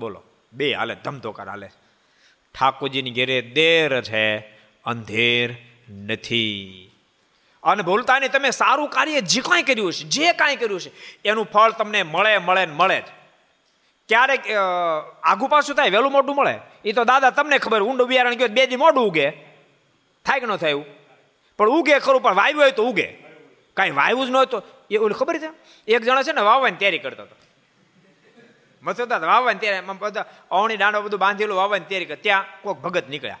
બોલો. બે હાલે, ધમધોકાર હાલે. ઠાકોરજીની ઘેરે દેર છે, અંધેર નથી. અને બોલતા નહીં તમે સારું કાર્ય જે કાંઈ કર્યું છે જે કાંઈ કર્યું છે એનું ફળ તમને મળે મળે ને મળે જ. ક્યારેક આગુ પાછું થાય, વહેલું મોટું મળે. એ તો દાદા તમને ખબર, ઊંડું બિયારણ ગયો બે દી મોઢું ઉગે. થાય કે ન થાય એવું? પણ ઉગે ખરું, પણ વાવ્યું હોય તો ઉગે. કાંઈ વાવ્યું જ ન હોય તો, એ ઓલું ખબર છે? એક જણા છે ને વાવવાની તૈયારી કરતો હતો. મથો વાવવા ને ત્યારે બધા અવણી દાંડો બધું બાંધેલું વાવવા ને ત્યારે ત્યાં કોઈક ભગત નીકળ્યા.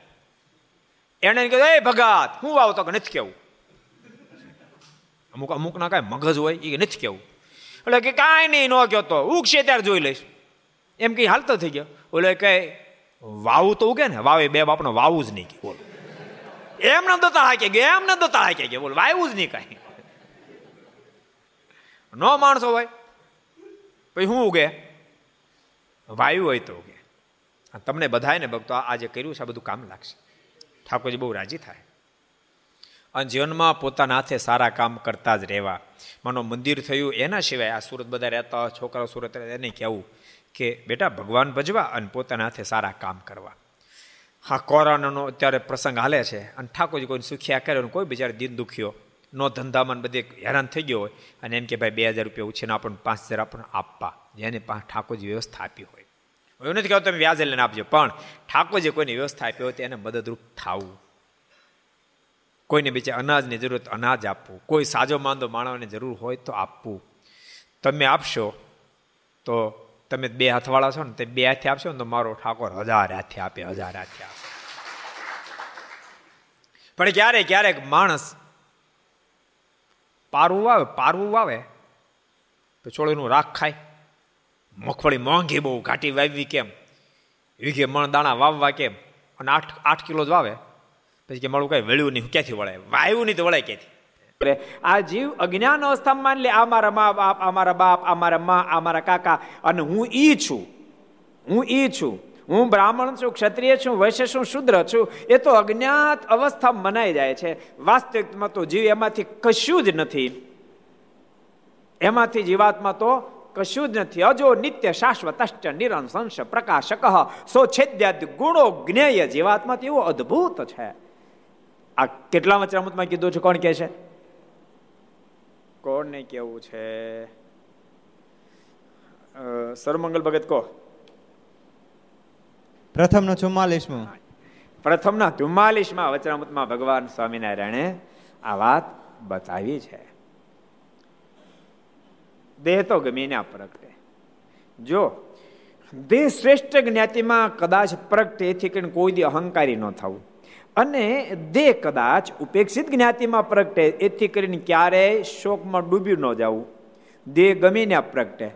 એને કીધું, એ ભગત, હું વાવ તો કે નથી કેવું? અમુક અમુકના કાંઈ મગજ હોય એ નથી કેવું. એટલે કે કાંઈ નહીં, ન કહો તો, ઉગશે ત્યારે જોઈ લઈશ. એમ કંઈ હાલતો થઈ ગયો. ઓલે કે, વાવું તો ઉગે ને, વાવે બે બાપનો, વાવું જ નહીં કે. બોલો. એમને દોતા હાકે ગયો એમને દોતા હાકે ગયો. બોલો, વાવું જ નહીં કાંઈ. ન માણસો હોય. પછી શું ઉગે? વાયુ હોય તો કે. તમને બધાને ભક્તો આ જે કર્યું છે, આ બધું કામ લાગશે. ઠાકોરજી બહુ રાજી થાય. અને જીવનમાં પોતાના હાથે સારા કામ કરતા જ રહેવા. માનો મંદિર થયું, એના સિવાય આ સુરત બધા રહેતા છોકરાઓ સુરત એને કહેવું કે, બેટા, ભગવાન ભજવા અને પોતાના હાથે સારા કામ કરવા. હા, કોરોનાનો અત્યારે પ્રસંગ હાલે છે. અને ઠાકોરજી કોઈને સુખિયા અને કોઈ બિચારે દિન દુખ્યો. નો ધંધામાં બધે હેરાન થઈ ગયો હોય. અને એમ કે, ભાઈ, બે હજાર રૂપિયા ઉછીને આપણને પાંચ હજાર આપણને આપવા. જેને ઠાકોરજી વ્યવસ્થા આપી હોય. એવું નથી કહેવું તમે વ્યાજે લઈને આપજો, પણ ઠાકોરજી કોઈની વ્યવસ્થા આપી હોય તો એને મદદરૂપ થવું. કોઈને બીજા અનાજની જરૂરત અનાજ આપવું. કોઈ સાજો માંદો માણસને જરૂર હોય તો આપવું. તમે આપશો તો તમે બે હાથવાળા છો ને તે બે હાથે આપશો ને તો મારો ઠાકોર હજાર હાથે આપે, હજાર હાથે આપે. પણ ક્યારેક ક્યારેક માણસ પારવું વાવે પારવું વાવે તો છોડીનું રાખ ખાય. મગફળી મોંઘી બહુ, ઘાટી વાવવી કેમ? વીઘે મણ દાણા વાવવા કેમ? અને આઠ આઠ કિલો જ વાવે. પછી કે મારું કઈ વેળ્યું નહીં ક્યાંથી વળાય વાયુ નહીં તો વળાય ક્યાંથી? આ જીવ અજ્ઞાન અવસ્થામાં માની લે, આ મારા મા બાપ, આ મારા બાપ, આ મારા મા, આ મારા કાકા, અને હું ઈ છું. હું ઈ છું. હું બ્રાહ્મણ છું, ક્ષત્રિય છું, વૈશ્ય છું, શુદ્ર છું. એ તો અજ્ઞાત અવસ્થા મનાઈ જાય છે. વાસ્તવિકમાં તો જીવ એમાંથી કશું જ નથી. એમાંથી જીવાતમાં તો કશું જ નથી અજો નિત્ય શાશ્વત નિરંશ પ્રકાશક સો છેદ્યાદ ગુણો જ્ઞેય જીવાત્મા તેવું એવું અદ્ભુત છે આ કેટલા વચરામૃતમાં કીધું છે કોણ કે છે કોણને કેવું છે સરમંગલ ભગત કહો પ્રથમનો ચુમ્માલીસમો પ્રથમના ચુમ્માલીસમાં વચરામૃતમાં ભગવાન સ્વામિનારાયણે આ વાત બતાવી છે. દેહ તો ગમે ગમીને પ્રગટે જો, દેહ શ્રેષ્ઠ જ્ઞાતિમાં કદાચ પ્રગટે એથી કરીને કોઈ દી અહંકારી ન થવું અને દેહ કદાચ ઉપેક્ષિત જ્ઞાતિમાં પ્રગટે એથી કરીને ક્યારેય શોકમાં ડૂબ્યું ન જવું દેહ ગમે ને પ્રગટે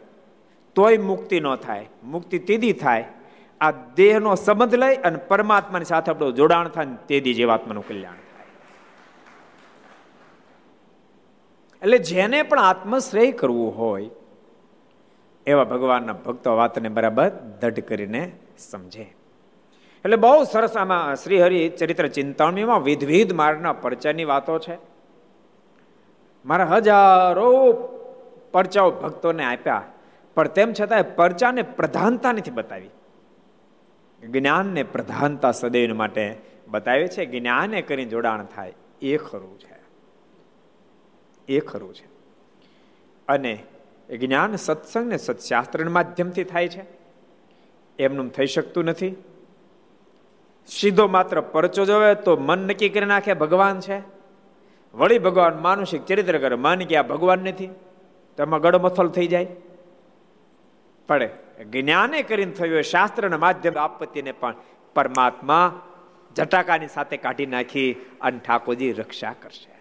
તોય મુક્તિ ન થાય. મુક્તિ તેદી થાય. આ દેહનો સંબંધ લઈ અને પરમાત્માની સાથે આપણું જોડાણ થાય તેદી જીવાત્માનું કલ્યાણ થાય એટલે જેને પણ આત્મશ્રેય કરવું હોય, એવા ભગવાનના ભક્તો વાતને બરાબર દઢ કરીને સમજે. એટલે બહુ સરસ આમાં શ્રીહરિ ચરિત્ર ચિંતામણીમાં વિધવિધ માર્ગના પરચાની વાતો છે. મારા હજારો પરચાઓ ભક્તોને આપ્યા, પણ તેમ છતાં પરચાને પ્રધાનતા નથી બતાવી. જ્ઞાનને પ્રધાનતા સદૈવ માટે બતાવે છે. જ્ઞાને કરીને જોડાણ થાય, એ ખરું છે. એ ખરું છે. અને જ્ઞાન સત્સંગ ને સત્શાસ્ત્ર માધ્યમથી થાય છે. એમનું થઈ શકતું નથી. સીધો માત્ર પરચો જોવે તો મન નક્કી કરી નાખે ભગવાન છે. વળી ભગવાન માનુષિક ચરિત્ર કરે, મન કે આ ભગવાન નથી. તેમાં ગડમથલ થઈ જાય. પડે. જ્ઞાને કરીને થયું હોય, શાસ્ત્રના માધ્યમ આપત્તિને પણ પરમાત્મા જટાકાની સાથે કાઢી નાખી અને ઠાકોરજી રક્ષા કરશે.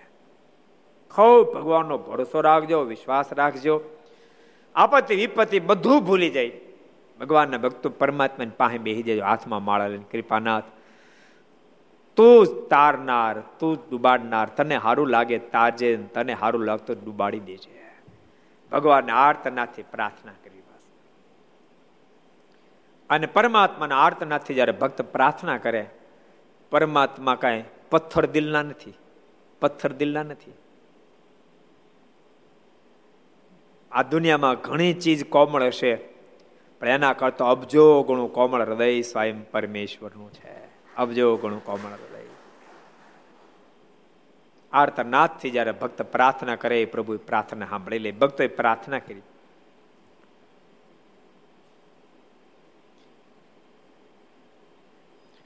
ખૂબ ભગવાનનો ભરોસો રાખજો, વિશ્વાસ રાખજો. આપત્તિ, વિપત્તિ બધું ભૂલી જાય. ભગવાનના ભક્તો પરમાત્માની પાસે બેસી જાય, હાથમાં માળા લઈને કૃપાનાથ. તું જ તારનાર, તું જ ડુબાડનાર તને સારું લાગે તારજે તને સારું લાગતો ડુબાડી દેજે. ભગવાનને આર્તનાથી પ્રાર્થના કરી બસ. અને પરમાત્માના આર્તનાથથી જ્યારે ભક્ત પ્રાર્થના કરે, પરમાત્મા કાંઈ પથ્થર દિલના નથી, પથ્થર દિલના નથી. આ દુનિયામાં ઘણી ચીજ કોમળ હશે, પણ એના કરતા અબજો ગણું કોમળ હૃદય સ્વયં પરમેશ્વરનું છે. અબજો ગણું કોમળ હૃદય. આર્તનાથથી જ્યારે ભક્ત પ્રાર્થના કરે પ્રભુ પ્રાર્થના સાંભળી લે. ભક્તોએ પ્રાર્થના કરી.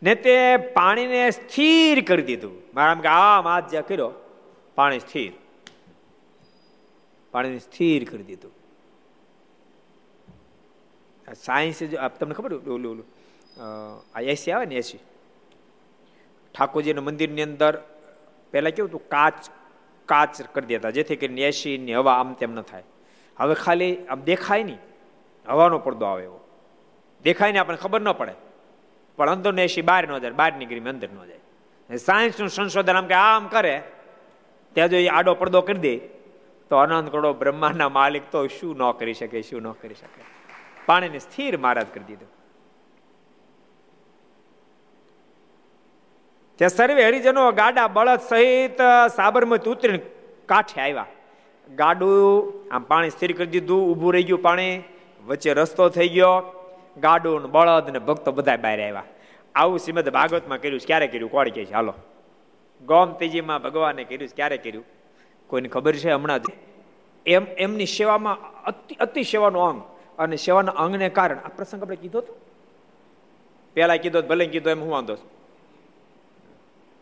ને તે પાણીને સ્થિર કરી દીધું. મારા કે આમ હાથ જ્યાં કર્યો, પાણી સ્થિર. પાણીને સ્થિર કરી દીધું. સાયન્સ તમને ખબર ઓલું ઓલું આ એસી આવે ને એસી ઠાકોરજીના મંદિરની અંદર પહેલાં કેવું હતું? કાચ કાચ કરી દેતા, જેથી કરીને એસીની હવા આમ તેમ ન થાય. હવે ખાલી આમ દેખાય નહીં. હવાનો પડદો આવે એવો. દેખાય ને આપણને ખબર ન પડે. પણ અંદરનો એસી બહાર ન જાય, બહાર નીકળી અંદર ન જાય. સાયન્સનું સંશોધન આમ કે આમ કરે, ત્યાં જો એ આડો પડદો કરી દે તો અનંત કરોડો બ્રહ્માના માલિક તો શું ન કરી શકે, શું ન કરી શકે? પાણીને સ્થિર મહારાજ કરી દીધું. ત્યાં સર્વે હરિજનો ગાડા બળદ સહિત સાબરમતી ઉતરીને કાંઠે આવ્યા. ગાડું આમ પાણી સ્થિર કરી દીધું, ઊભું રહી ગયું પાણી, વચ્ચે રસ્તો થઈ ગયો. ગાડું બળદ ને ભક્તો બધા બહાર આવ્યા. આવું શ્રીમદ ભાગવતમાં કર્યું ક્યારે કર્યું? કોણ કે છે? હાલો. ગોમતીજીમાં ભગવાને કર્યું ક્યારે કર્યું? કોઈને ખબર છે હમણાં જ. એમ, એમની સેવામાં અતિ અતિ સેવાનું અંગ અને સેવાના અંગને કારણ. આ પ્રસંગ આપણે કીધો હતો પેલા કીધો ભલે કીધો એમ હું વાંધો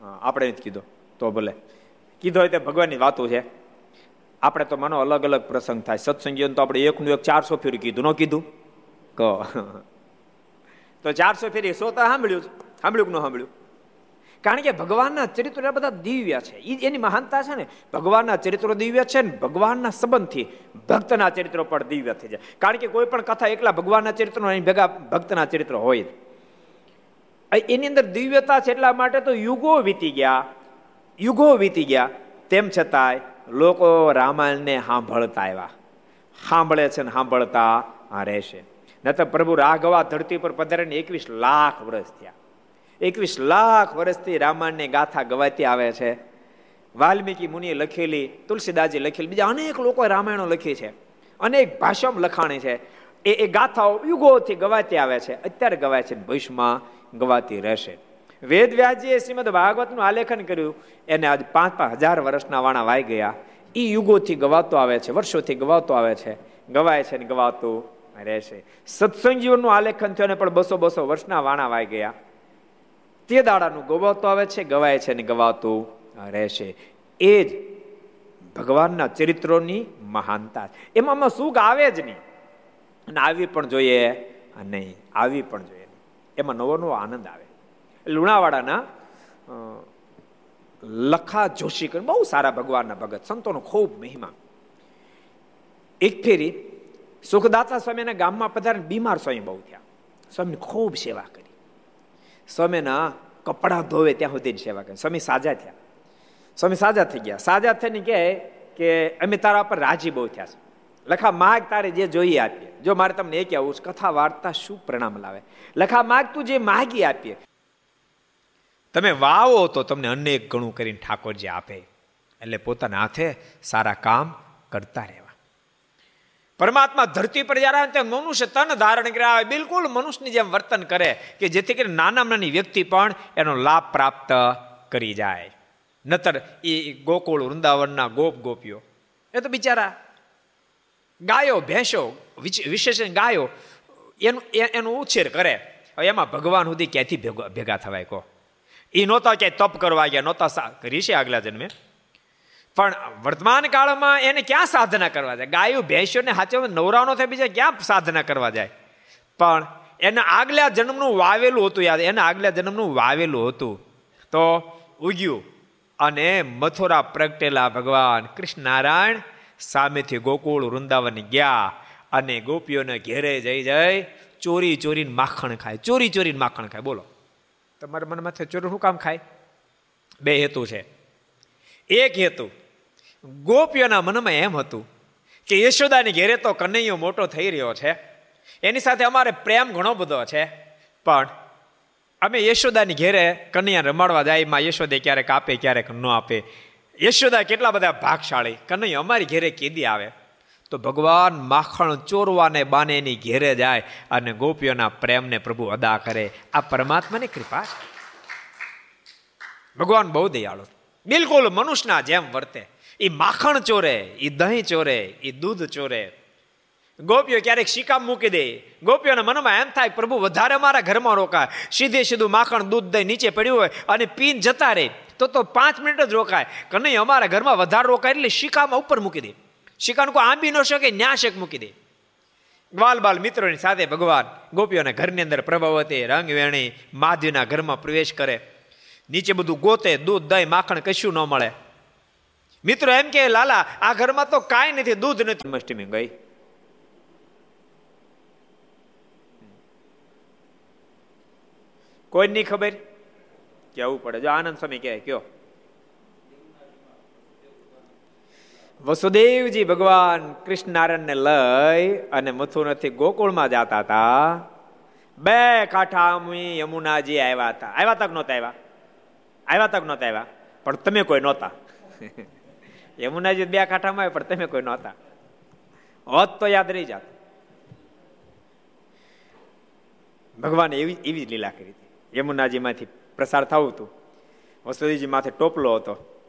હા, આપણે જ કીધો તો ભલે. કીધો હોય તે ભગવાનની વાતો છે. આપણે તો માનો અલગ અલગ પ્રસંગ થાય. સત્સંગીઓ તો આપણે એકનું એક ચારસો ફેરી કીધું. ન કીધું? કહો. તો ચારસો ફેરી સો તો સાંભળ્યું સાંભળ્યું કે ન સાંભળ્યું? કારણ કે ભગવાનના ચરિત્રો બધા દિવ્ય છે. એ એની મહાનતા છે ને, ભગવાનના ચરિત્રો દિવ્ય છે ને, ભગવાનના સંબંધથી ભક્તના ચરિત્રો પણ દિવ્ય થઈ જાય. કારણ કે કોઈ પણ કથા એકલા ભગવાનના ચરિત્રો ભેગા ભક્તના ચરિત્રો હોય એની અંદર દિવ્યતા છે એટલા માટે તો યુગો વીતી ગયા, યુગો વીતી ગયા. તેમ છતાંય લોકો રામાયણને સાંભળતા આવ્યા. સાંભળે છે ને સાંભળતા રહેશે. ન તો પ્રભુ રાઘવા ધરતી પર પધારે ને એકવીસ લાખ વર્ષ થયા. એકવીસ લાખ વર્ષથી રામાયણની ગાથા ગવાતી આવે છે. વાલ્મીકી મુનિએ લખેલી, તુલસીદાસજી લખેલી, બીજા અનેક લોકો રામાયણો લખી છે. અનેક ભાષામાં લખાણી છે. એ એ ગાથાઓ યુગોથી ગવાતી આવે છે. અત્યારે ગવાય છે, ભવિષ્યમાં ગવાતી રહેશે. વેદ વ્યાજીએ શ્રીમદ ભાગવતનું આલેખન કર્યું. એને આજ પાંચ પાંચ હજાર વર્ષના વાણા વાઈ ગયા. એ યુગોથી ગવાતો આવે છે, વર્ષોથી ગવાતો આવે છે. ગવાય છે ને ગવાતું રહેશે સત્સંગ જીવનનું આલેખન થયું અને પણ બસો બસો વર્ષના વાણા વાઈ ગયા. તે દાડાનું ગવાતો આવે છે, ગવાય છે અને ગવાતું રહેશે. એ જ ભગવાનના ચરિત્રોની મહાનતા એમાં સુખ આવે જ નહીં. અને આવી પણ જોઈએ નહીં આવી પણ જોઈએ એમાં નવો નવો આનંદ આવે. લુણાવાડાના લખા જોશી બહુ સારા ભગવાનના ભગત, સંતોનો ખૂબ મહિમા. એક ફેરી સુખદાતા સ્વામીના ગામમાં પધારે બીમાર સ્વામી બહુ થયા. સ્વામીની ખૂબ સેવા કરી. સ્વામીના કપડા ધોવે ત્યાં સુધી સેવા કરી. સ્વામી સાજા થયા. સ્વામી સાજા થઈ ગયા. સાજા થઈને કહે કે અમે તારા પર રાજી બહુ થયા છે. લખા, માગ તારે જે જોઈએ આપીએ. જો મારે તમને એ કહેવું કથા વાર્તા શું પરિણામ લાવે? લખા, માગ તું જે માગી આપીએ. તમે વાવો તો તમને અનેક ગણું કરીને ઠાકોરજી આપે. એટલે પોતાના હાથે સારા કામ કરતા રહેવા. પરમાત્મા ધરતી પર જ્યારે આવે મનુષ્ય તન ધારણ કર્યા આવે બિલકુલ મનુષ્યની જેમ વર્તન કરે કે જેથી કરીને નાના નાની વ્યક્તિ પણ એનો લાભ પ્રાપ્ત કરી જાય. નતર એ ગોકુળ વૃંદાવનના ગોપ ગોપીઓ. એ તો બિચારા ગાયો, ભેંસો વિશેષ ગાયો, એનું એનું ઉછેર કરે. એમાં ભગવાન સુધી ક્યાંથી ભેગા થવાય કહો? એ નહોતા ક્યાંય તપ કરવા ગયા, નહોતા કરી છે આગલા જન્મે? પણ વર્તમાન કાળમાં એને ક્યાં સાધના કરવા જાય? ગાયો ભેંસીઓને સાચો નવરાનો થાય, બીજા ક્યાં સાધના કરવા જાય? પણ એના આગલા જન્મનું વાવેલું હતું, યાદ? એના આગલા જન્મનું વાવેલું હતું. તો ઉગ્યું અને મથુરા પ્રગટેલા ભગવાન કૃષ્ણનારાયણ સામેથી ગોકુળ વૃંદાવન ગયા અને ગોપીઓને ઘેરે જઈ જઈ ચોરી ચોરીને માખણ ખાય, ચોરી ચોરીને માખણ ખાય. બોલો. તમારા મનમાં ચોરી શું કામ ખાય? બે હેતુ છે. એક હેતુ ગોપીઓના મનમાં એમ હતું કે યશોદાની ઘેરે તો કનૈયો મોટો થઈ રહ્યો છે. એની સાથે અમારે પ્રેમ ઘણો બધો છે. પણ અમે યશોદાની ઘેરે કનૈયા રમાડવા જાય, માં યશોદે ક્યારેક આપે, ક્યારેક ન આપે. યશોદા કેટલા બધા ભાગશાળી. કનૈયા અમારી ઘેરે કેદી આવે. તો ભગવાન માખણ ચોરવાને બાને એની ઘેરે જાય અને ગોપીઓના પ્રેમને પ્રભુ અદા કરે. આ પરમાત્માની કૃપા ભગવાન બહુ દયાળુ. બિલકુલ મનુષ્યના જેમ વર્તે. એ માખણ ચોરે એ દહીં ચોરે એ દૂધ ચોરે. ગોપીઓ ક્યારેક શિકામ મૂકી દે. ગોપીઓના મનમાં એમ થાય, પ્રભુ, વધારે મારા ઘરમાં રોકાય. સીધે સીધું માખણ, દૂધ, દહીં નીચે પડ્યું હોય અને પીન જતા રહે, તો તો પાંચ મિનિટ જ રોકાય. કે નહીં, અમારા ઘરમાં વધારે રોકાય એટલે શિકામાં ઉપર મૂકી દે. શિકાનું કોઈ આંબી ન શકે ન્યા શેક મૂકી દે. ગ્વાલ બાલ મિત્રોની સાથે ભગવાન ગોપીઓના ઘરની અંદર પ્રભાવતી રંગ વેણી માધ્યના ઘરમાં પ્રવેશ કરે. નીચે બધું ગોતે, દૂધ, દહીં, માખણ કશું ન મળે. મિત્રો એમ કે, લાલા, આ ઘરમાં તો કાંઈ નથી, દૂધ નથી. અષ્ટમી ગઈ. કોઈ નહીં ખબર? કેવું પડે? જો આનંદ સ્વામી કહે, કયો? વસુદેવજી ભગવાન કૃષ્ણનારાયણને લઈ અને મથુરાથી ગોકુળમાં જતા હતા. બે કાંઠામી યમુનાજી આવ્યા હતા. આવ્યા તક નહોતા આવ્યા? આવ્યા તક નહોતા આવ્યા? પણ તમે કોઈ નહોતા. યમુનાજી બે કાંઠામાં પણ તમે કોઈ નહોતા. હોત તો યાદ રહી જાત. ભગવાને એવી એવી જ લીલા કરી હતી. યમુનાજીમાંથી પ્રસાર થવું હતું. વસુદેવજી માથે ટોપલો હતો.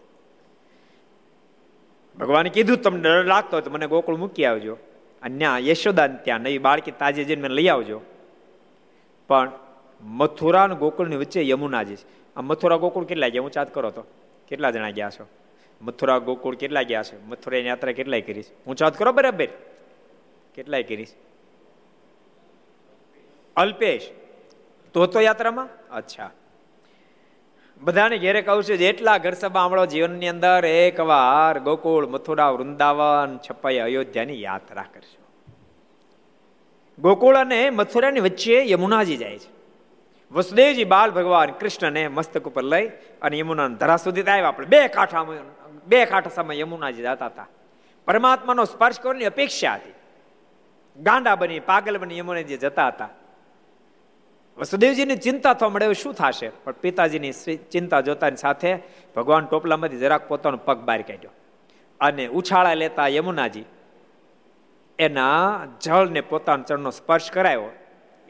ભગવાને કીધું, તમને ડર લાગતો તો મને ગોકુળ મૂકી આવજો. અને ત્યાં યશોદાન ત્યાં નવી બાળકી તાજે જઈને લઈ આવજો. પણ મથુરા અને ગોકુળની વચ્ચે યમુનાજી છે. આ મથુરા ગોકુળ કેટલા ગયા હું ચાત કરો તો. કેટલા જણા ગયા છો? મથુરા, ગોકુળ કેટલા ગયા છે? મથુરાની યાત્રા કેટલાય કરીશ હું ચાત કરો બરાબર? કેટલાય કરીશ અલ્પેશ તો તો યાત્રામાં? અચ્છા. બધાને ઘેરે કહું છું જેટલા ઘર સભા આમળો જીવનની અંદર એક વાર ગોકુળ, મથુરા, વૃંદાવન, છપાઈ અયોધ્યાની યાત્રા કરશો ગોકુળ અને મથુરાની વચ્ચે યમુનાજી જાય છે. વસુદેવજી બાલ ભગવાન કૃષ્ણને મસ્તક ઉપર લઈ અને યમુના ધરા સુધી આવ્યા આપણે. બે કાંઠા બે કાંઠા સમય યમુનાજી જતા હતા. પરમાત્માનો સ્પર્શ કરવાની અપેક્ષા હતી. ગાંડા બની, પાગલ બની યમુનાજી જતા હતા. વસુદેવજીની ચિંતા થવા મળે શું થશે? પણ પિતાજીની ચિંતા જોતાની સાથે ભગવાન ટોપલામાંથી જરાક પોતાનો પગ બહાર કાઢ્યો. અને ઉછાળા લેતા યમુનાજી એના જળને પોતાના ચરણનો સ્પર્શ કરાયો.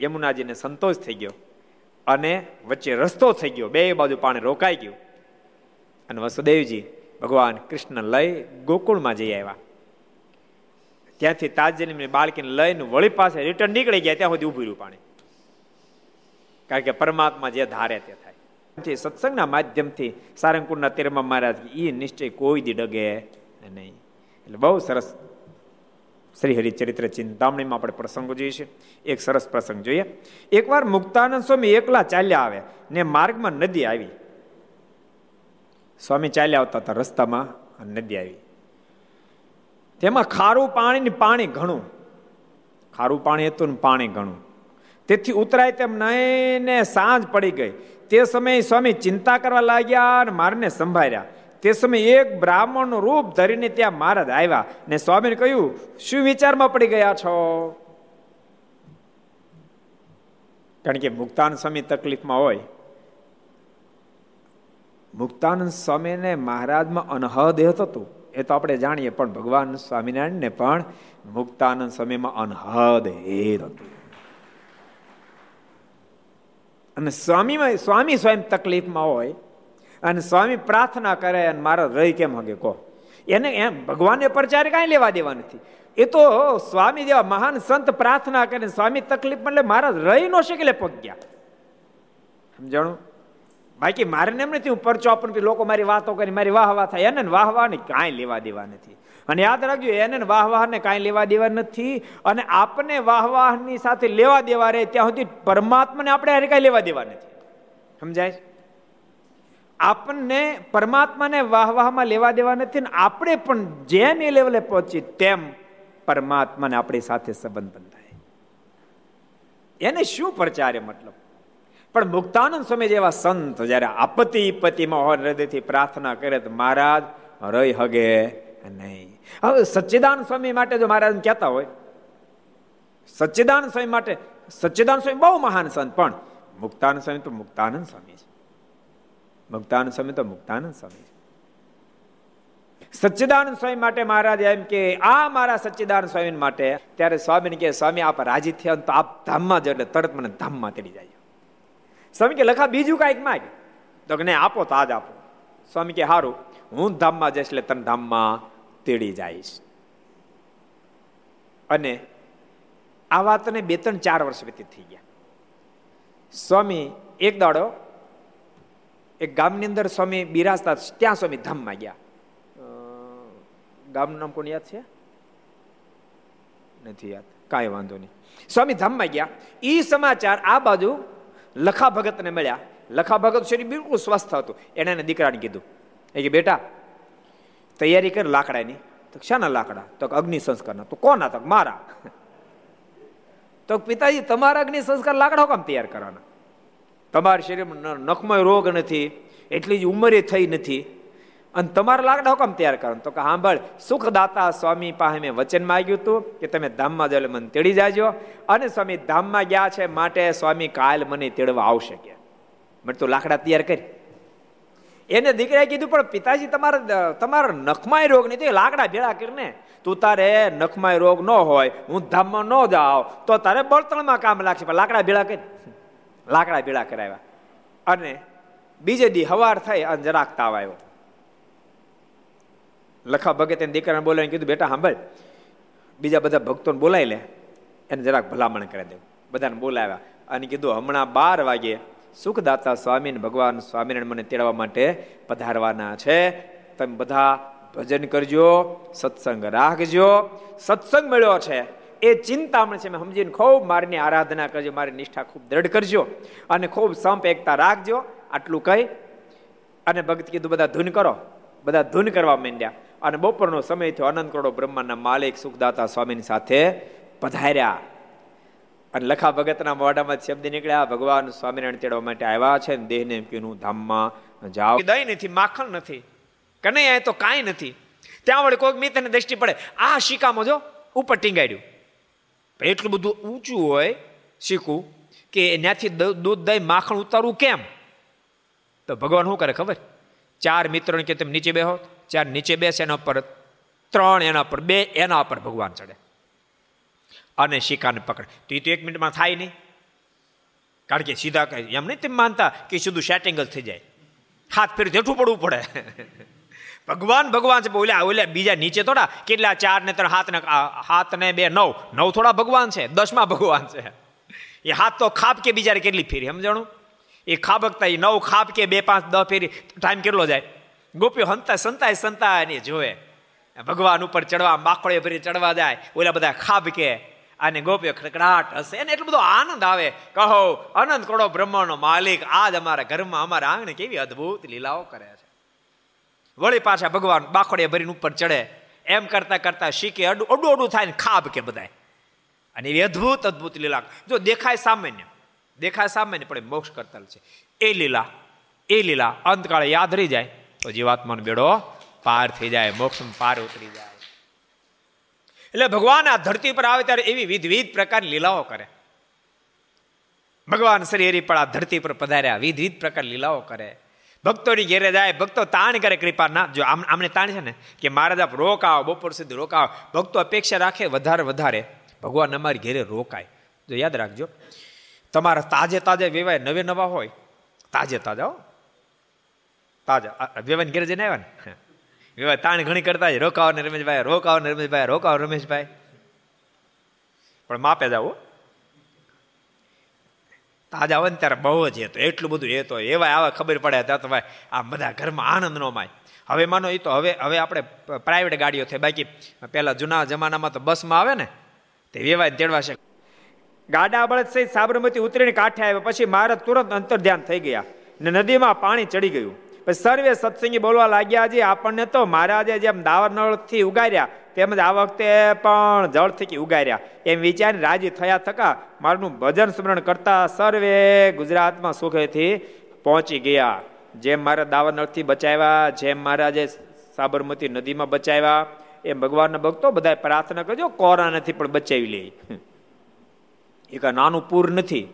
યમુનાજીને સંતોષ થઈ ગયો અને વચ્ચે રસ્તો થઈ ગયો. બે બાજુ પાણી રોકાઈ ગયું. અને વસુદેવજી ભગવાન કૃષ્ણ લઈ ગોકુળમાં જઈ આવ્યા. ત્યાંથી તાજની બાળકીને લઈને વળી પાસે રિટર્ન નીકળી ગયા, ત્યાં સુધી ઉભું રહ્યું પાણી. કારણ કે પરમાત્મા જે ધારે તે થાય. સત્સંગના માધ્યમથી સારંગપુરના તેરમાં મહારાજ એ નિશ્ચય કોઈ દી ડગે નહીં. એટલે બહુ સરસ શ્રી હરિચરિત્ર ચિંતામણીમાં આપણે પ્રસંગો જોઈએ છે એક સરસ પ્રસંગ જોઈએ. એકવાર મુક્તાનંદ સ્વામી એકલા ચાલ્યા આવે ને માર્ગમાં નદી આવી. સ્વામી ચાલ્યા આવતા હતા રસ્તામાં નદી આવી. તેમાં ખારું પાણી પાણી ઘણું. ખારું પાણી હતું ને પાણી ઘણું. તેથી ઉતરાય તેમ નહીં ને સાંજ પડી ગઈ. તે સમયે સ્વામી ચિંતા કરવા લાગ્યા અને મારને સંભાળ્યા. તે સમયે એક બ્રાહ્મણનું રૂપ ધરીને ત્યાં મહારાજ આવ્યા ને સ્વામીને કહ્યું, શું વિચારમાં પડી ગયા છો? કારણ કે મુક્તાન સ્વામી તકલીફમાં હોય. મુક્તાનંદ સ્વામીને મહારાજમાં અનહદ હતું એ તો આપણે જાણીએ, પણ ભગવાન સ્વામિનારાયણને પણ મુક્તાનંદ સ્વામીમાં અનહદ હેત હતું. અને સ્વામીમાં, સ્વામી સ્વયં તકલીફમાં હોય, અને સ્વામી પ્રાર્થના કરે, અને મારો રહી કેમ હગે, કહો. એને એમ, ભગવાનને પ્રચાર કાંઈ લેવા દેવા નથી. એ તો સ્વામી જેવા મહાન સંત પ્રાર્થના કરે સ્વામી તકલીફ એટલે મહારાજ રહી ન શકે, એટલે પગ્યા સમજાણું? બાકી મારે એમ નથી, હું પરચો આપણ લોકો મારી વાતો કરી, મારી વાહ વાહ થાય. એને વાહ વાહ ને કાંઈ લેવા દેવા નથી. અને યાદ રાખજો, એને વાહ વાહને કાંઈ લેવા દેવા નથી અને આપને વાહ વાહની સાથે લેવા દેવા રહે ત્યાં સુધી પરમાત્માને આપણે હારે કાંઈ લેવા દેવા નથી. સમજાય આપણને પરમાત્માને વાહ વાહમાં લેવા દેવા નથી ને આપણે પણ જેમ એ લેવલે પહોંચી તેમ પરમાત્માને આપણી સાથે સંબંધ બંધાય. એને શું પ્રચારે મતલબ? પણ મુક્તાનંદ સ્વામી જેવા સંત જ્યારે આપત્તિ પતિમાં હૃદયથી પ્રાર્થના કરે તો મહારાજ રહી હગે નહીં. હવે સચ્ચિદાન સ્વામી માટે જો મહારાજ કહેતા હોય સચ્ચિદાન સ્વામી માટે સચ્ચિદાન સ્વામી બહુ મહાન સંત, પણ મુક્તાનંદ સ્વામી તો મુક્તાનંદ સ્વામી છે. મુક્તાનંદ સ્વામી તો મુક્તાનંદ સ્વામી છે. સચ્ચિદાનંદ સ્વામી માટે મહારાજ એમ કે, આ મારા સચ્ચિદાનંદ સ્વામી માટે, ત્યારે સ્વામીને કે સ્વામી, આપ રાજી થયા તો આપ ધામમાં જ એટલે તરત મને ધામમાં તેડી જાય સ્વામી કે લખા બીજું કાંઈક માગ. તો નહીં આપો તો આજ આપો. સ્વામી કે સારું હું ધામમાં જઈશ એટલે તને ધામમાં તેડી જઈશ. અને આ વાતને બે ત્રણ ચાર વર્ષ વ્યતીત થઈ ગયા. સ્વામી એક દાડો એક ગામની અંદર સ્વામી બિરાજતા ત્યાં સ્વામી ધામમાં ગયા. ગામનું નામ કોણ યાદ છે? નથી યાદ કાંઈ વાંધો નહીં. સ્વામી ધામમાં ગયા. એ સમાચાર આ બાજુ લખા ભગતને મળ્યા. લખા ભગત શરીર બિલકુલ સ્વસ્થ હતું. એણે એને દીકરાને કીધું. એ કે, બેટા, તૈયારી કર લાકડાની. તો શાના લાકડા? તો અગ્નિ સંસ્કારના. તો કોના? તો મારા. તો પિતાજી, તમારા અગ્નિ સંસ્કાર લાકડા કામ તૈયાર કરવાના? તમારા શરીરમાં નખમય રોગ નથી, એટલી જ ઉંમરે થઈ નથી. અને તમારા લાકડા હુકમ તૈયાર કરો. તો કે સાંભળ સુખદાતા સ્વામી પાસે મેં વચન માંગ્યું હતું કે તમે ધામમાં જલે મને તેડી જાજો. અને સ્વામી ધામમાં ગયા છે માટે સ્વામી કાલ મને તેડવા આવશે કે. મને તું લાકડા તૈયાર કરી. એને દીકરાએ કીધું, પણ પિતાજી, તમારા તમારા નખમાય રોગ નહીં, તો લાકડા ભેળા કરીને. તું તારે નખમાય રોગ ન હોય, હું ધામમાં ન જાઉં, તો તારે બળતણમાં કામ લાગશે. પણ લાકડા ભેળા કરી. લાકડા ભેળા કરાવ્યા. અને બીજે દી હવાર થઈ અને જરાક તાવ આવ્યો. લખા ભગત એને દીકરાને બોલાવીને કીધું, બેટા, સાંભળ, બીજા બધા ભક્તોને બોલાવી લે, એને જરાક ભલામણ કરી દેવું બધાને બોલાવ્યા અને કીધું, હમણાં બાર વાગે સુખદાતા સ્વામી ભગવાન સ્વામિનારાયણ મને તેડવા માટે પધારવાના છે. તમે બધા ભજન કરજો, સત્સંગ રાખજો. સત્સંગ મળ્યો છે. એ ચિંતામણ છે. સમજીને ખૂબ મારીની આરાધના કરજો, મારી નિષ્ઠા ખૂબ દ્રઢ કરજો અને ખૂબ સંપ એકતા રાખજો. આટલું કહી અને ભક્ત કીધું, બધા ધૂન કરો. બધા ધૂન કરવા માંડ્યા. અને બપોરનો સમય થયો, અનંત કરોડો બ્રહ્માના માલિક સુખદાતા સ્વામીની સાથે પધાર્યા. અને લખા ભગતના મોઢામાં શબ્દ નીકળ્યા, ભગવાન સ્વામિનારાયણ તેડવા માટે આવ્યા છે ને દેહને એમ ધામમાં જાઓ. દહીં નથી, માખણ નથી કનૈયા તો કાંઈ નથી. ત્યાં વળી કોઈક મિત્રને દ્રષ્ટિ પડે, આ શીકામાં જો ઉપર ટીંગાડ્યું. એટલું બધું ઊંચું હોય શીખવું કે ત્યાંથી દૂધ દહીં માખણ ઉતારવું કેમ? તો ભગવાન શું કરે ખબર? ચાર મિત્રોને કે તમે નીચે બેહો ચાર નીચે બેસે એના પર, ત્રણ એના પર, બે એના પર ભગવાન ચડે. અને શિકાને પકડે. તો એ તો એક મિનિટમાં થાય નહીં. કારણ કે સીધા એમ નહીં તેમ માનતા કે સીધું સેટિંગ જ થઈ જાય. હાથ ફેર જેઠું પડવું પડે. ભગવાન ભગવાન છે ઓલ્યા ઓલ્યા બીજા નીચે થોડા, કેટલા ચાર ને ત્રણ, હાથ ને હાથ ને બે, નવ. નવ થોડા ભગવાન છે, દસમાં ભગવાન છે. એ હાથ તો ખાપ કે બીજા કેટલી ફેરી, સમજાણું? એ ખાબકતા એ નવ, ખાપ કે બે, પાંચ દસ ફેરી ટાઈમ કેટલો જાય? ગોપીઓ હંતા સંતાય સંતાય જોવે. ભગવાન ઉપર ચડવા માખોળે ભરી ચડવા જાય, ઓલા બધા ખાબ કે અને ગોપીઓ ખડકડાટ હશે અને એટલો બધો આનંદ આવે. કહો, અનંત કરોડો બ્રહ્માંડનો માલિક આજ અમારા ઘરમાં અમારા આંગણે કેવી અદ્ભુત લીલાઓ કરે છે. વળી પાછા ભગવાન બાખોડે ભરીને ઉપર ચડે. એમ કરતા કરતા શીખે, અડું અડું અડું થાય ને ખાબ કે બધાય. અને એવી અદ્ભુત અદ્ભુત લીલા. જો દેખાય સામાન્ય દેખાય સામાન્ય, પણ મોક્ષ કરતલ છે. એ લીલા એ લીલા અંતકાળે યાદ રહી જાય. તો જીવાત્માનો બેડો પાર થઈ જાય, મોક્ષ પાર ઉતરી જાય. એટલે ભગવાન આ ધરતી પર આવે ત્યારે એવી વિધવિધ પ્રકારની લીલાઓ કરે. ભગવાન શ્રી હરિ પણ આ ધરતી પર પધાર્યા, વિધવિધ પ્રકાર લીલાઓ કરે. ભક્તોની ઘેરે જાય, ભક્તો તાણ કરે, કૃપા ના, જો આમ આમને તાણ છે ને, કે મહારાજ આપ રોકાવ બપોર સુધી રોકાવ ભક્તો અપેક્ષા રાખે વધારે વધારે. ભગવાન અમારી ઘેરે રોકાય. જો યાદ રાખજો, તમારા તાજે તાજે વેવાય નવે નવા હોય, તાજે તાજા તાજા. વેવાન ઘેર જઈને આવ્યા ને? વેવાય તાણ ઘણી કરતા જ રોકાવો ને રમેશભાઈ, રોકાવો ને રમેશભાઈ, રોકાવો રમેશભાઈ. પણ માપે જાવ તાજા આવે ને ત્યારે બહુ જ એ તો, એટલું બધું એ તો. એવા આવા ખબર પડે ત્યાં તો ભાઈ આ બધા ઘરમાં આનંદ નો માય. હવે માનો એ તો હવે હવે આપણે પ્રાઇવેટ ગાડીઓ થઈ બાકી પેલા જૂના જમાનામાં તો બસમાં આવે ને, તે વેવાય તેડવા છે ગાડા બળદ સહિત સાબરમતી ઉતરીને કાંઠે આવ્યા. પછી મારા તુરંત અંતર ધ્યાન થઈ ગયા. ને નદીમાં પાણી ચડી ગયું. પછી સર્વે સત્સંગી બોલવા લાગ્યા છે, આપણને તો મહારાજે જેમ દાવર નળથી ઉગાર્યા, તેમજ આ વખતે પણ જળ થકી ઉગાર્યા. એમ વિચારી રાજી થયા થકા મારું ભજન સ્મરણ કરતા સર્વે ગુજરાતમાં સુખેથી પહોંચી ગયા. જેમ મારા દાવર નળથી બચાવ્યા, જેમ મહારાજે સાબરમતી નદીમાં બચાવ્યા, એમ ભગવાનના ભક્તો બધા પ્રાર્થના કરજો કોરોનાથી પણ બચાવી લે. એક નાનું પૂર નથી.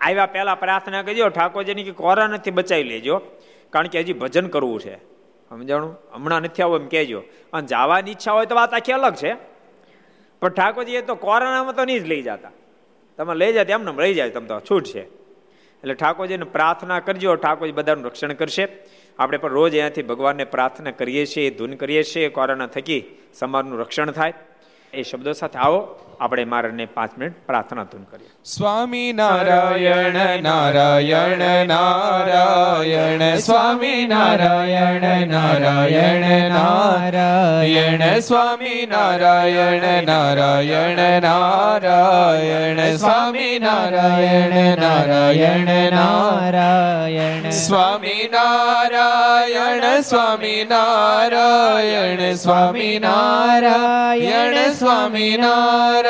આવ્યા પહેલા પ્રાર્થના કરજો ઠાકોરજીની કે કોરોનાથી બચાવી લેજો. કારણ કે હજી ભજન કરવું છે. સમજાણું? હમણાં નથી આવું એમ કહેજો. અને જવાની ઈચ્છા હોય તો વાત આખી અલગ છે. પણ ઠાકોરજી, એ તો કોરોનામાં તો નહીં જ લઈ જતા. તમે લઈ જાય એમને લઈ જાય, તમે તો છૂટ છે. એટલે ઠાકોરજીને પ્રાર્થના કરજો, ઠાકોરજી બધાનું રક્ષણ કરશે. આપણે પણ રોજ અહીંયાથી ભગવાનને પ્રાર્થના કરીએ છીએ, ધૂન કરીએ છીએ, કોરોના થકી સમાજનું રક્ષણ થાય. એ શબ્દો સાથે આવો. આપણે મારને પાંચ મિનિટ પ્રાર્થના તું કરીએ. સ્વામી નારાયણ નારાયણ નારાયણ, સ્વામી નારાયણ નારાયણ નારાયણ, સ્વામી નારાયણ નારાયણ નારાયણ, સ્વામી નારાયણ નારાયણ નારાયણ, સ્વામી નારાયણ સ્વામી નારાયણ સ્વામી નારાયણ સ્વામી નારાયણ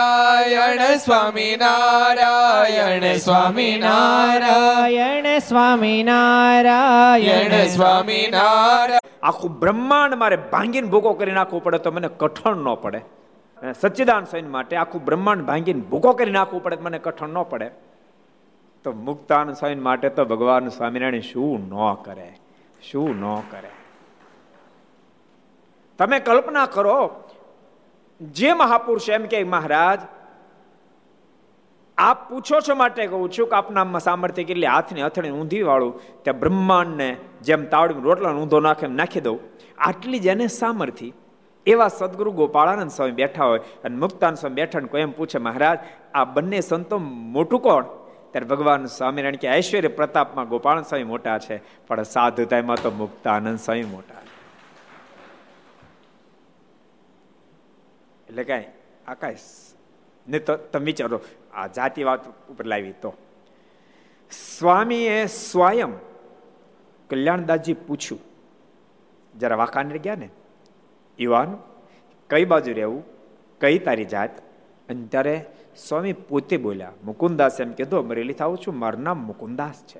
નારાયણ સ્વામી નારાયણ સ્વામી નારાયણ સ્વામી નારાયણ સ્વામી નારાયણ આખું બ્રહ્માંડ મારે ભાંગીને ભૂકો કરી નાખવું પડે તો મને કઠણ ન પડે. સચ્ચિદાન સૈન માટે આખું બ્રહ્માંડ ભાંગીને ભૂકો કરી નાખવું પડે મને કઠણ ન પડે. તો મુક્તાન સૈન માટે તો ભગવાન સ્વામિનારાયણ શું ન કરે? શું ન કરે? તમે કલ્પના કરો જે મહાપુરુષ એમ કે મહારાજ, આપ પૂછો છો માટે કહું છું કે આપના સામર્થ્ય કેટલી હાથની અથડી ઊંધી વાળું, ત્યાં બ્રહ્માંડને જેમ તાવડી રોટલા ઊંધો નાખે નાખી દઉં. આટલી જેને સામર્થ્ય. એવા સદગુરુ ગોપાળાનંદ સ્વામી બેઠા હોય અને મુક્તાન સ્વામી બેઠા કોઈ એમ પૂછે, મહારાજ, આ બંને સંતો મોટું કોણ? ત્યારે ભગવાન સ્વામિનારાયણ કે ઐશ્વર્ય પ્રતાપમાં ગોપાળન સ્વામી મોટા છે, પણ સાધુતામાં તો મુક્તાનંદ સ્વામી મોટા એટલે કાંઈ આ કાંઈ તો તમે વિચારો આ જાતિ વાત ઉપર લાવી તો. સ્વામીએ સ્વયં કલ્યાણદાસજી પૂછ્યું. જરા વાંકાનેર ગયા ને? યુવાન, કઈ બાજુ રહેવું? કઈ તારી જાત? અને ત્યારે સ્વામી પોતે બોલ્યા, મુકુંદાસ. એમ કીધું અમરેલી થાવું છું. મારું નામ મુકુંદાસ છે.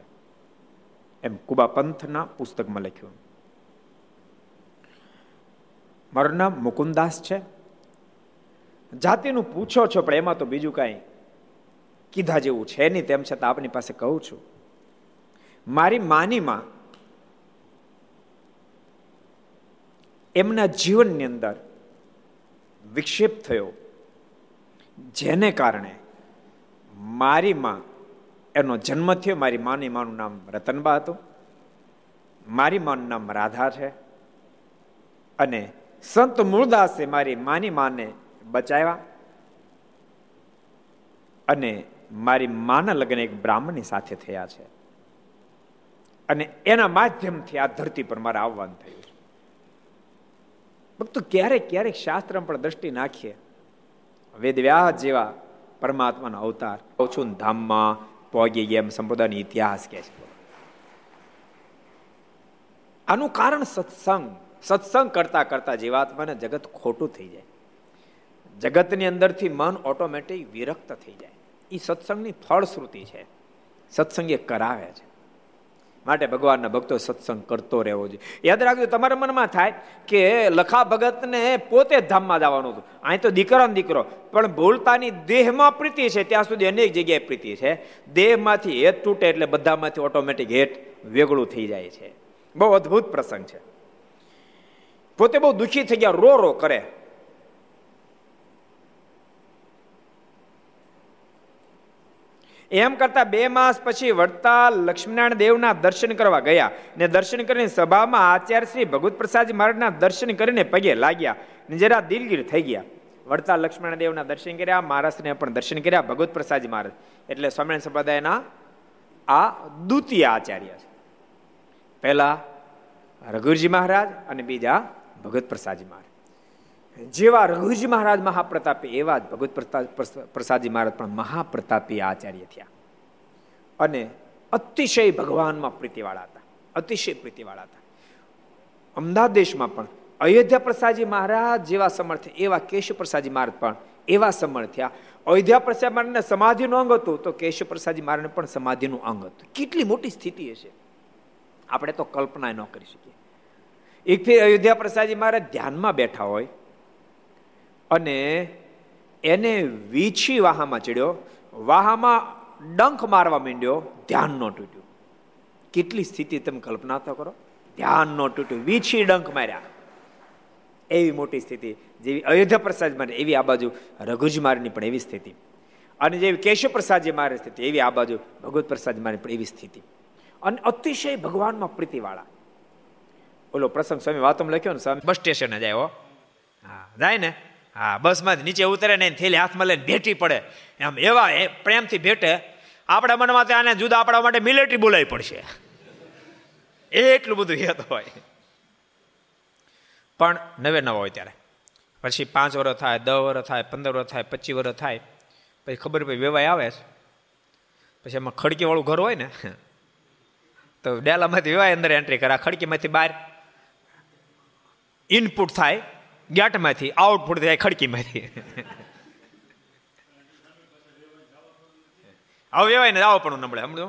એમ કુબા પંથના પુસ્તકમાં લખ્યું. મારું નામ મુકુંદાસ છે. જાતિનું પૂછો છો, પણ એમાં તો બીજું કાંઈ કીધા જેવું છે નહીં, તેમ છતાં આપની પાસે કહું છું. મારી માનીમાં એમના જીવનની અંદર વિક્ષેપ થયો, જેને કારણે મારી માં, એનો જન્મ થયો, મારી માની માનું નામ રતનબા હતું, મારી માનું નામ રાધા છે, અને સંત મૂળદાસે મારી માની માને બચાવ્યા? અને મારી માના લગ્ન એક બ્રાહ્મણની સાથે થયા છે. અને એના માધ્યમથી આ ધરતી પર મારે આવવાનું થયું છે. ભક્તો, ક્યારેક ક્યારેક શાસ્ત્ર પણ દ્રષ્ટિ નાખીએ. વેદવ્યાસ જેવા પરમાત્માનો અવતાર. ઓછું ધામમાં પોગી ગયા એમ સંપ્રદાયનો ઇતિહાસ કે છે. આનું કારણ સત્સંગ. સત્સંગ કરતા કરતા જીવાત્માને જગત ખોટું થઈ જાય. જગતની અંદરથી મન ઓટોમેટિક વિરક્ત થઈ જાય. એ સત્સંગની ફળશ્રુતિ છે. સત્સંગ એ કરાવે છે. માટે ભગવાનના ભક્તો સત્સંગ કરતો રહેવો જોઈએ. યાદ રાખજો, તમારા મનમાં થાય કે લખા ભગતને પોતે ધામમાં જવાનું હતું. અહીં તો દીકરો દીકરો. પણ ભૂલતાની દેહમાં પ્રીતિ છે. ત્યાં સુધી અનેક જગ્યાએ પ્રીતિ છે. દેહમાંથી હેત તૂટે એટલે બધામાંથી ઓટોમેટિક હેત વેગળું થઈ જાય છે. બહુ અદ્ભુત પ્રસંગ છે. પોતે બહુ દુઃખી થઈ ગયા રો રો કરે. એમ કરતા બે માસ પછી વડતા લક્ષ્મીનારાયણ દેવના દર્શન કરવા ગયા ને દર્શન કરીને સભામાં આચાર્ય શ્રી ભગવત પ્રસાદજી મહારાજના દર્શન કરીને પગે લાગ્યા ને જરા દિલગીર થઈ ગયા. વડતા લક્ષ્મણ દેવના દર્શન કર્યા મહારાષ્ટ્રને પણ દર્શન કર્યા ભગવત પ્રસાદજી મહારાજ. એટલે સ્વામિનારાયણ સંપ્રદાયના આ દ્વિતીય આચાર્ય છે. પહેલા રઘુરજી મહારાજ અને બીજા ભગત પ્રસાદજી મહારાજ. જેવા રઘુજી મહારાજ મહાપ્રતાપી, એવા જ ભગવત પ્રસાદજી મહારાજ પણ મહાપ્રતાપી આચાર્ય થયા. અને અતિશય ભગવાનમાં પ્રીતિવાળા હતા. અતિશય પ્રીતિવાળા હતા. અમદાવાદ દેશમાં પણ અયોધ્યા પ્રસાદજી મહારાજ જેવા સમર્થ, એવા કેશવ પ્રસાદજી મહારાજ પણ એવા સમર્થ થયા. અયોધ્યા પ્રસાદ મહારાજને સમાધિનું અંગ હતું, તો કેશવ પ્રસાદજી મહારાજને પણ સમાધિનું અંગ હતું. કેટલી મોટી સ્થિતિ હશે? આપણે તો કલ્પના ન કરી શકીએ. એક ફેર અયોધ્યા પ્રસાદજી મહારાજ ધ્યાનમાં બેઠા હોય અને એને વીછી વાહામાં ચડ્યો. વાહામાં ડંખ મારવા માંડ્યો. ધ્યાન ન તૂટ્યું. કેટલી સ્થિતિ તમે કલ્પના તો કરો. ધ્યાન ન તૂટ્યું. વીછી ડંખ માર્યા. એવી મોટી સ્થિતિ. જેવી અયોધ્યા પ્રસાદ મારી, એવી આ બાજુ રઘુજ મારની પણ એવી સ્થિતિ. અને જેવી કેશવ પ્રસાદજી મારી સ્થિતિ, એવી આ બાજુ ભગવત પ્રસાદ મારી પણ એવી સ્થિતિ. અને અતિશય ભગવાનમાં પ્રીતિવાળા. ઓલો પ્રસંગ સ્વામી વાતમાં લખ્યો ને સ્વામી? બસ સ્ટેશને જાય હો. હા, જાય ને. હા, બસમાં નીચે ઉતરે ને થેલી હાથમાં લઈને ભેટી પડે. એમ એવા પ્રેમથી ભેટે. આપણા મનમાં ત્યાં જુદા આપણા માટે મિલિટરી બોલાવી પડશે. એટલું બધું હેત હોય. પણ નવે નવા હોય ત્યારે. પછી પાંચ વર્ષ થાય, દસ વર્ષ થાય, પંદર વર્ષ થાય, પચીસ વર્ષ થાય. પછી ખબર પડી વેવાય આવે છે પછી એમાં ખડકીવાળું ઘર હોય ને, તો ડેલામાંથી વેવાય અંદર એન્ટ્રી કરા ખડકીમાંથી બહાર ઇનપુટ થાય. ગેટમાંથી આઉટપુટ થાય ખડકીમાંથી. આવું વેવાય ને આવો પણ નબળે સમજો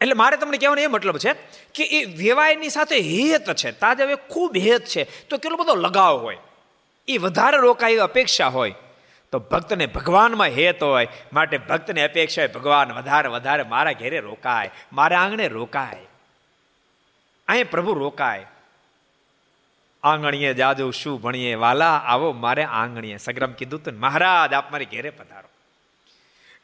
એટલે મારે તમને કહેવાનો એ મતલબ છે કે એ વેવાયની સાથે હેત છે, તાજે હવે ખૂબ હેત છે. તો કેટલો બધો લગાવ હોય, એ વધારે રોકાય અપેક્ષા હોય, તો ભક્તને ભગવાનમાં હેત હોય, માટે ભક્તને અપેક્ષા હોય, ભગવાન વધારે વધારે મારા ઘેરે રોકાય, મારા આંગણે રોકાય. અહીં પ્રભુ રોકાય. આંગણીએ જાજો શું ભણીએ? વાલા, આવો મારે આંગણીએ. સગ્રામ કીધું તો મહારાજ, આપ મારી ઘેરે પધારો.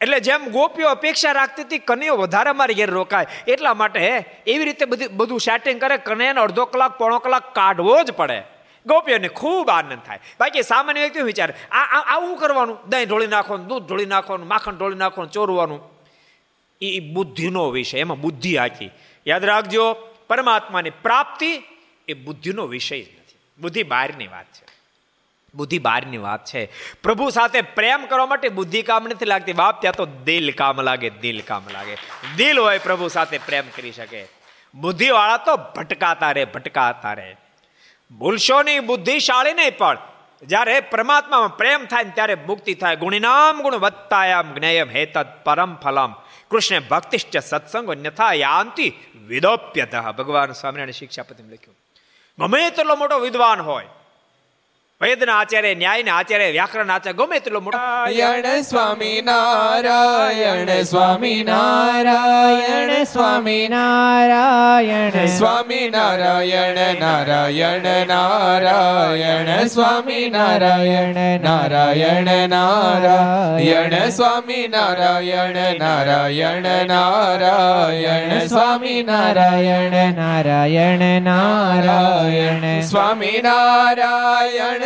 એટલે જેમ ગોપીઓ અપેક્ષા રાખતી હતી, કનૈયો વધારે મારી ઘેર રોકાય. એટલા માટે એવી રીતે બધી બધું સેટિંગ કરે, કનૈયાને અડધો કલાક, પોણો કલાક કાઢવો જ પડે. ગોપીઓને ખૂબ આનંદ થાય. બાકી સામાન્ય વ્યક્તિ વિચારે? આ આવું કરવાનું? દહીં ઢોળી નાખવાનું, દૂધ ઢોળી નાખવાનું, માખણ ઢોળી નાખવાનું, ચોરવાનું. એ બુદ્ધિનો વિષય, એમાં બુદ્ધિ આખી. યાદ રાખજો પરમાત્માની પ્રાપ્તિ એ બુદ્ધિનો વિષય જ નથી. બુદ્ધિ બહારની વાત છે. બુદ્ધિ બહારની વાત છે. પ્રભુ સાથે પ્રેમ કરવા માટે બુદ્ધિ કામ નથી લાગતી. બાપ, ત્યાં તો દિલ કામ લાગે, દિલ કામ લાગે. દિલ હોય પ્રભુ સાથે પ્રેમ કરી શકે. બુદ્ધિવાળા તો ભટકાતા રે ભટકાતા રે ભૂલશો નહીં, બુદ્ધિશાળી નહીં પણ જ્યારે પરમાત્મામાં પ્રેમ થાય ને ત્યારે મુક્તિ થાય. ગુણિનામ ગુણ વત્તાયામ જ્ઞેયમ હેતદ પરમ ફલમ. કૃષ્ણ ભક્તિશ્ચ સત્સંગ અન્યથા યાંતિ વિદોપ્યત. ભગવાન સ્વામિનારાયણ શિક્ષાપતિ લખ્યું. ગમે તેટલો મોટો વિદ્વાન હોય વેદના આચાર્ય, ન્યાયના આચાર્ય, વ્યાકરણ આચાર્ય, ગમે તેટલો મોટો સ્વામી નારાયણ સ્વામી નારાયણ સ્વામી નારાયણ સ્વામી નારાયણ નારાયણ નારાયણ સ્વામી નારાયણ નારાયણ નારાયણ સ્વામી નારાયણ નારાયણ નારાયણ સ્વામી નારાયણ નારાયણ નારાયણ સ્વામી નારાયણ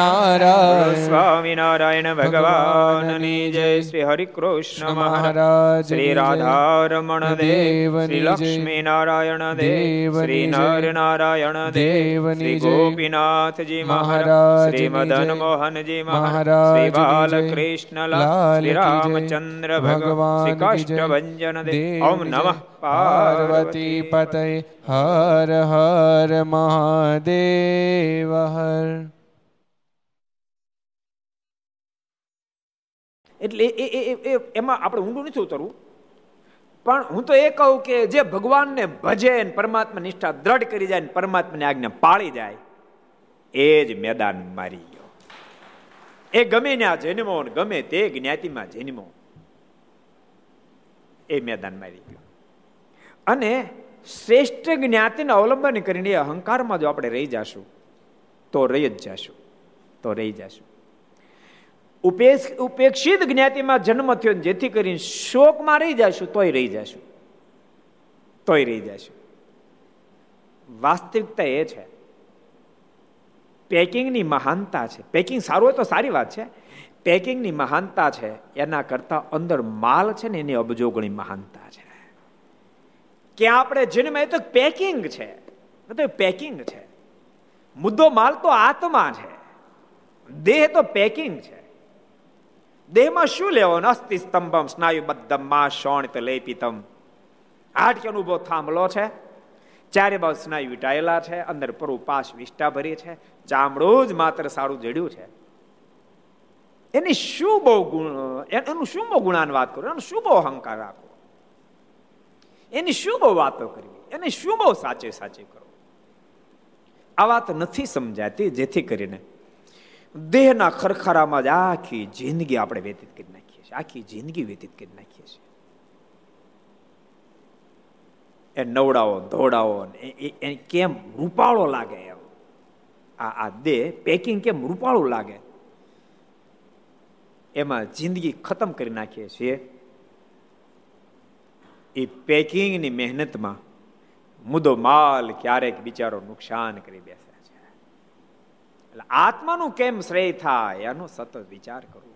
નારાયણ સ્વામિનારાયણ ભગવાનની જય શ્રી હરિ કૃષ્ણ મહારાજ શ્રી રાધારમણ દેવ શ્રી લક્ષ્મી નારાયણ દેવ શ્રી નર નારાયણ દેવ શ્રી ગોપીનાથજી મહારાજ શ્રી મદન મોહનજી મહારાજ શ્રી બાલકૃષ્ણ શ્રી રામચંદ્ર ભગવાન શ્રી કાષ્ટભન દેવ ઓમ નમઃ પાર્વતી પતય હર હર મહાદેવ હર એટલે એ એ એમાં આપણે ઊંડું નથી ઉતરવું. પણ હું તો એ કહું કે જે ભગવાનને ભજે પરમાત્મા નિષ્ઠા દ્રઢ કરી જાય ને પરમાત્માની આજ્ઞા પાળી જાય, એ જ મેદાન મારી ગયો. એ ગમે ને આ જન્મો ગમે તે જ્ઞાતિમાં જન્મો, એ મેદાન મારી ગયો. અને શ્રેષ્ઠ જ્ઞાતિને અવલંબન કરીને અહંકારમાં જો આપણે રહી જશું, તો રહી જ જશું, તો રહી જશું. ઉપેક્ષિત જ્ઞાતિમાં જન્મ થયો જેથી કરીને શોકમાં રહી જશું, તોય રહી જશું. તોય રહી જશું. વાસ્તવિકતા એ છે. પેકિંગની મહાનતા છે. પેકિંગ સારું હોય તો સારી વાત છે. પેકિંગની મહાનતા છે, એના કરતા અંદર માલ છે ને એની અબજોગણી મહાનતા છે. કે આપણે જન્મ, એ તો પેકિંગ છે. તો પેકિંગ છે. મુદ્દો માલ તો આત્મા છે. દેહ તો પેકિંગ છે. દેહમાં શું લેવાનું? અસ્થિ સ્તંભમ સ્નાયુ બદ્ધમમાં શોણિત લેપિતમ. આઠ અનુભવ થાંભલો છે. ચારે બાજુ સ્નાયુ વિટાયેલા છે. અંદર પરુ પાસ વિષ્ટા ભરી છે. ચામડું જ માત્ર સારું જડ્યું છે. એની શું બહુ ગુણ એનું શું બહુ ગુણાન વાત કરું? એનું શું બહુ અહંકાર રાખવો? એની શું બહુ વાતો કરવી? એને શું બહુ સાચે સાચે કરો આ વાત નથી સમજાતી, જેથી કરીને દેહના ખરખરામાં જ આખી જિંદગી આપણે વ્યતીત કરી નાખીએ છીએ. આખી જિંદગી વ્યતીત કરી નાખીએ છીએ. એ નવડાવો ધોડાવો એ કેમ રૂપાળો લાગે એમ? આ આ દેહ પેકિંગ કેમ રૂપાળું લાગે? એમાં જિંદગી ખતમ કરી નાખીએ છીએ. એ પેકિંગની મહેનતમાં મુદ્દો માલ ક્યારેક બિચારો નુકસાન કરી બેસે. એટલે આત્માનું કેમ શ્રેય થાય એનો સતત વિચાર કરવો.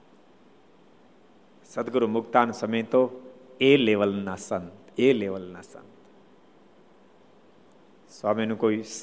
સદગુરુ મુક્તાન સમય તો એ લેવલના સંત, એ લેવલના સંત. સ્વામીનું કોઈ